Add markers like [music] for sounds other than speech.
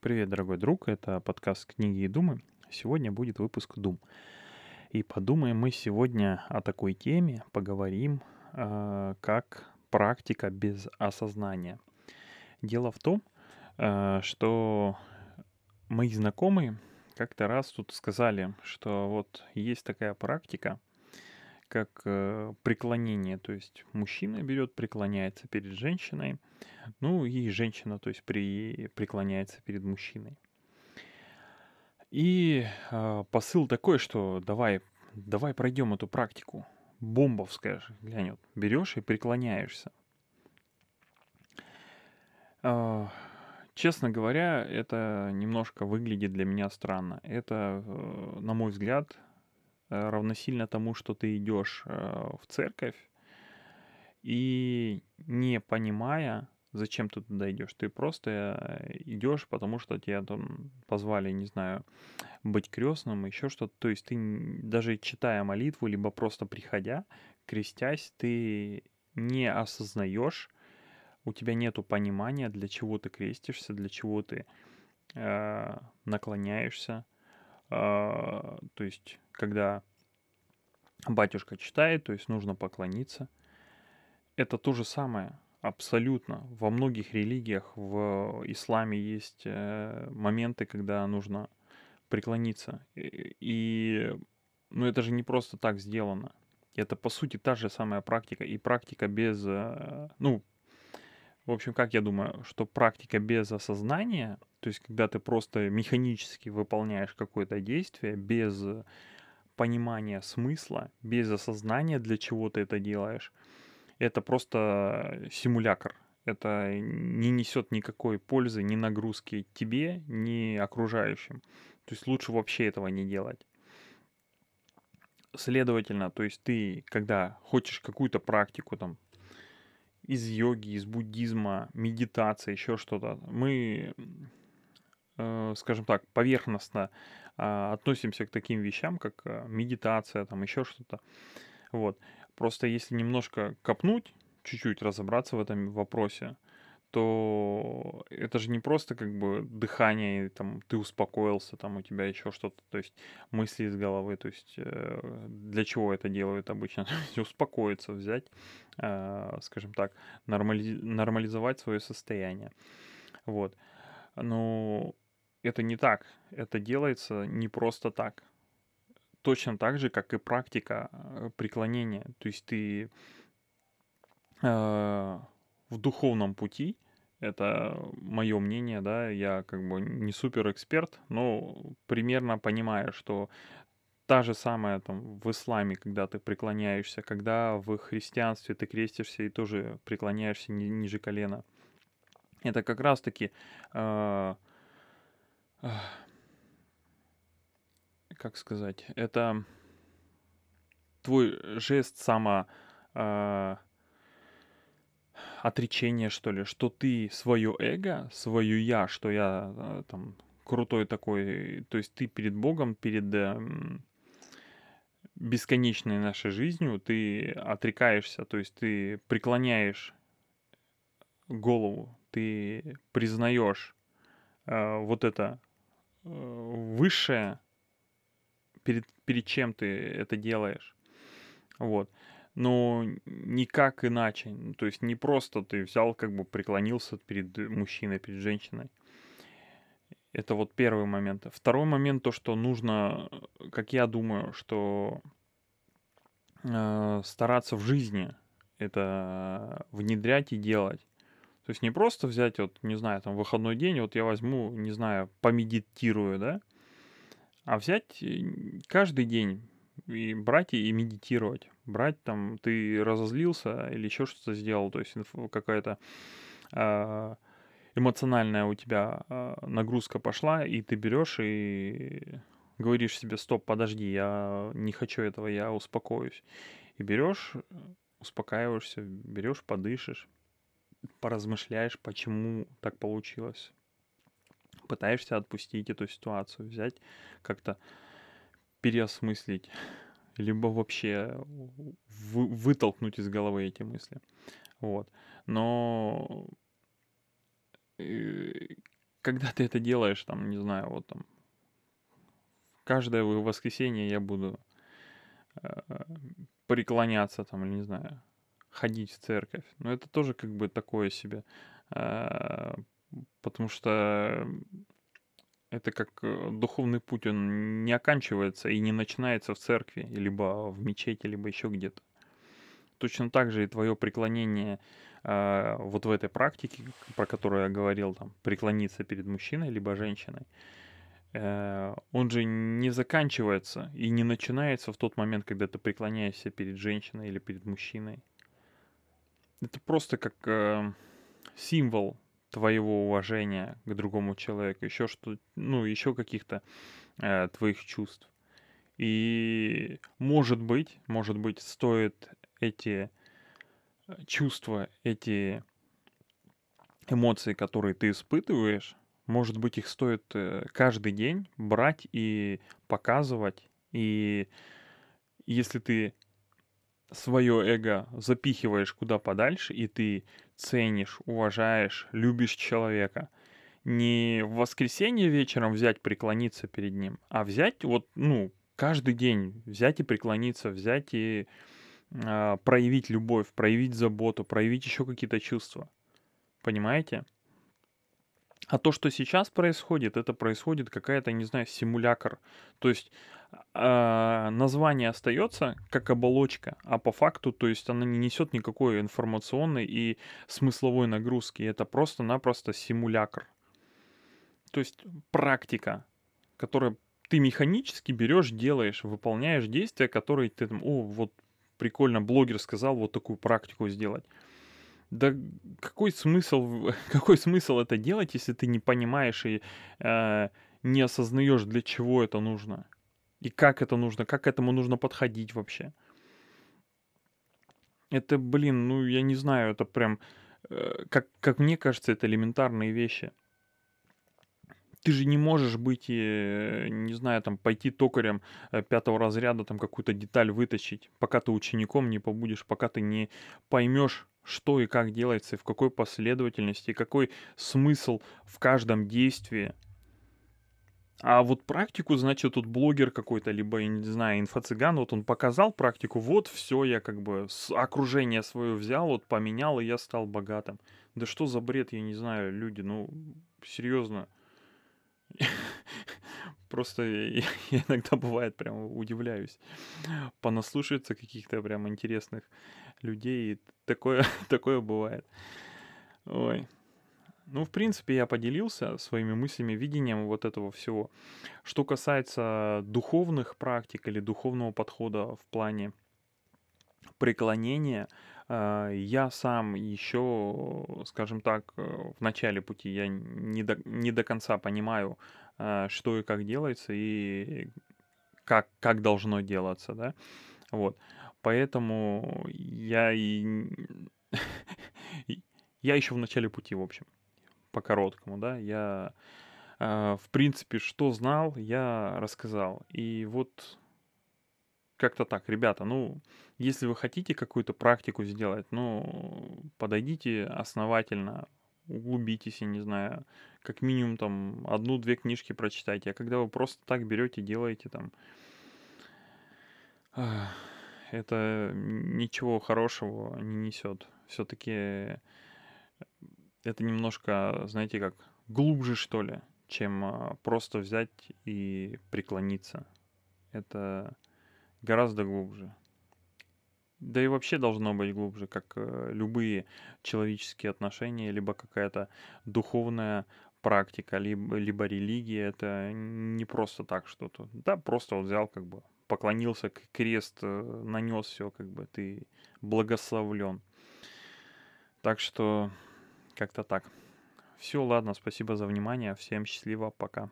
Привет, дорогой друг, это подкаст «Книги и думы». Сегодня будет выпуск «Дум». И подумаем мы сегодня о такой теме, поговорим, э, как практика без осознания. Дело в том, э, что мои знакомые как-то раз тут сказали, что вот есть такая практика, как э, преклонение, то есть мужчина берет, преклоняется перед женщиной, ну и женщина, то есть при, преклоняется перед мужчиной. И э, посыл такой, что давай, давай пройдем эту практику. Бомбовская же, глянь, вот, берешь и преклоняешься. Э, честно говоря, это немножко выглядит для меня странно. Это, э, на мой взгляд, равносильно тому, что ты идешь э, в церковь и не понимая, зачем ты туда идешь. Ты просто э, идешь, потому что тебя там позвали, не знаю, быть крестным, еще что-то. То есть ты даже читая молитву, либо просто приходя, крестясь, ты не осознаешь, у тебя нету понимания, для чего ты крестишься, для чего ты э, наклоняешься. Э, то есть, когда батюшка читает, то есть нужно поклониться. Это то же самое Абсолютно. Во многих религиях, в исламе есть э, моменты, когда нужно преклониться. И, ну, это же не просто так сделано. Это, по сути, та же самая практика. И практика без... Э, ну, в общем, как я думаю, что практика без осознания, то есть когда ты просто механически выполняешь какое-то действие без понимания смысла, без осознания, для чего ты это делаешь, это просто симулятор. Это не несет никакой пользы, ни нагрузки тебе, ни окружающим. То есть лучше вообще этого не делать. Следовательно, то есть ты, когда хочешь какую-то практику там из йоги, из буддизма, медитации, еще что-то, мы, скажем так, поверхностно э, относимся к таким вещам, как э, медитация, там еще что-то. Вот. Просто если немножко копнуть, чуть-чуть разобраться в этом вопросе, то это же не просто как бы дыхание, там ты успокоился, там у тебя еще что-то, то есть мысли из головы, то есть э, для чего это делают обычно? [laughs] успокоиться, взять, э, скажем так, нормали- нормализовать свое состояние. Вот. Но это не так. Это делается не просто так точно так же, как и практика э, преклонения. То есть ты э, в духовном пути, это мое мнение, да, я как бы не супер эксперт, но примерно понимаю, что та же самая там в исламе, когда ты преклоняешься, когда в христианстве ты крестишься и тоже преклоняешься ни, ниже колена. Это как раз-таки э, как сказать, это твой жест само э, отречение, что ли, что ты свое эго, свое я, что я э, там крутой такой, то есть ты перед Богом, перед э, бесконечной нашей жизнью, ты отрекаешься, то есть ты преклоняешь голову, ты признаешь э, вот это высшее, перед, перед чем ты это делаешь. Вот. Но никак иначе. То есть не просто ты взял, как бы преклонился перед мужчиной, перед женщиной. Это вот первый момент. Второй момент то, что нужно, как я думаю, что э, стараться в жизни это внедрять и делать. То есть не просто взять, вот, не знаю, там, выходной день, вот я возьму, не знаю, помедитирую, да, а взять э, каждый день и брать и медитировать. Брать там, ты разозлился или еще что-то сделал, то есть какая-то э, эмоциональная у тебя э, нагрузка пошла, и ты берешь и говоришь себе, стоп, подожди, я не хочу этого, я успокоюсь. И берешь, успокаиваешься, берешь, подышишь, поразмышляешь, почему так получилось пытаешься отпустить эту ситуацию, взять, как-то переосмыслить, либо вообще вы, вытолкнуть из головы эти мысли. Вот. Но э, когда ты это делаешь, там, не знаю, вот там, каждое воскресенье я буду э, преклоняться, там, или не знаю, ходить в церковь. Но это тоже как бы такое себе. Э, потому что это как э, духовный путь, он не оканчивается и не начинается в церкви, либо в мечети, либо еще где-то. Точно так же и твое преклонение э, вот в этой практике, про которую я говорил, там, преклониться перед мужчиной либо женщиной, э, он же не заканчивается и не начинается в тот момент, когда ты преклоняешься перед женщиной или перед мужчиной. Это просто как э, символ твоего уважения к другому человеку, еще что, ну, еще каких-то э, твоих чувств. И может быть, может быть, стоит эти э, чувства, эти эмоции, которые ты испытываешь, может быть, их стоит э, каждый день брать и показывать. И если ты свое эго запихиваешь куда подальше, и ты ценишь, уважаешь, любишь человека, не в воскресенье вечером взять, преклониться перед ним, а взять вот, ну, каждый день взять и преклониться, взять и э, проявить любовь, проявить заботу, проявить еще какие-то чувства. Понимаете? А то, что сейчас происходит, это происходит какая-то, не знаю, симулякр. То есть э, название остается как оболочка, а по факту, то есть она не несет никакой информационной и смысловой нагрузки. Это просто-напросто симулякр. То есть практика, которая ты механически берешь, делаешь, выполняешь действия, которые ты там, о, вот прикольно, блогер сказал вот такую практику сделать. Да какой смысл, [laughs] какой смысл это делать, если ты не понимаешь и э, не осознаешь, для чего это нужно? И как это нужно, как к этому нужно подходить вообще? Это, блин, ну я не знаю, это прям, э, как, как мне кажется, это элементарные вещи. Ты же не можешь быть, э, не знаю, там, пойти токарем э, пятого разряда, там, какую-то деталь вытащить, пока ты учеником не побудешь, пока ты не поймешь, что и как делается, и в какой последовательности, и какой смысл в каждом действии. А вот практику, значит, тут блогер какой-то, либо, я не знаю, инфо-цыган, вот он показал практику, вот все, я как бы с окружение свое взял, вот поменял, и я стал богатым. Да что за бред, я не знаю, люди, ну, серьезно. [laughs] Просто [laughs] я иногда бывает прям удивляюсь. Понаслушаться каких-то прям интересных людей. Такое, [laughs] такое бывает. Ой. Ну, в принципе, я поделился своими мыслями, видением вот этого всего. Что касается духовных практик или духовного подхода в плане преклонения, э, я сам еще, скажем так, э, в начале пути я не до, не до конца понимаю, э, что и как делается и как, как должно делаться, да, вот. Поэтому я и... [laughs] я еще в начале пути, в общем, по короткому, да, я, э, в принципе, что знал, я рассказал. И вот как-то так, ребята, ну, если вы хотите какую-то практику сделать, ну, подойдите основательно, углубитесь, я не знаю, как минимум там одну-две книжки прочитайте. А когда вы просто так берете, делаете там это ничего хорошего не несет. Все-таки это немножко, знаете, как глубже, что ли, чем а, просто взять и преклониться. Это гораздо глубже. Да и вообще должно быть глубже, как э, любые человеческие отношения, либо какая-то духовная практика, либо, либо религия. Это не просто так что-то. Да, просто вот взял как бы поклонился, крест э, нанес, все, как бы ты благословлен. Так что как-то так. Все, ладно, спасибо за внимание. Всем счастливо, пока.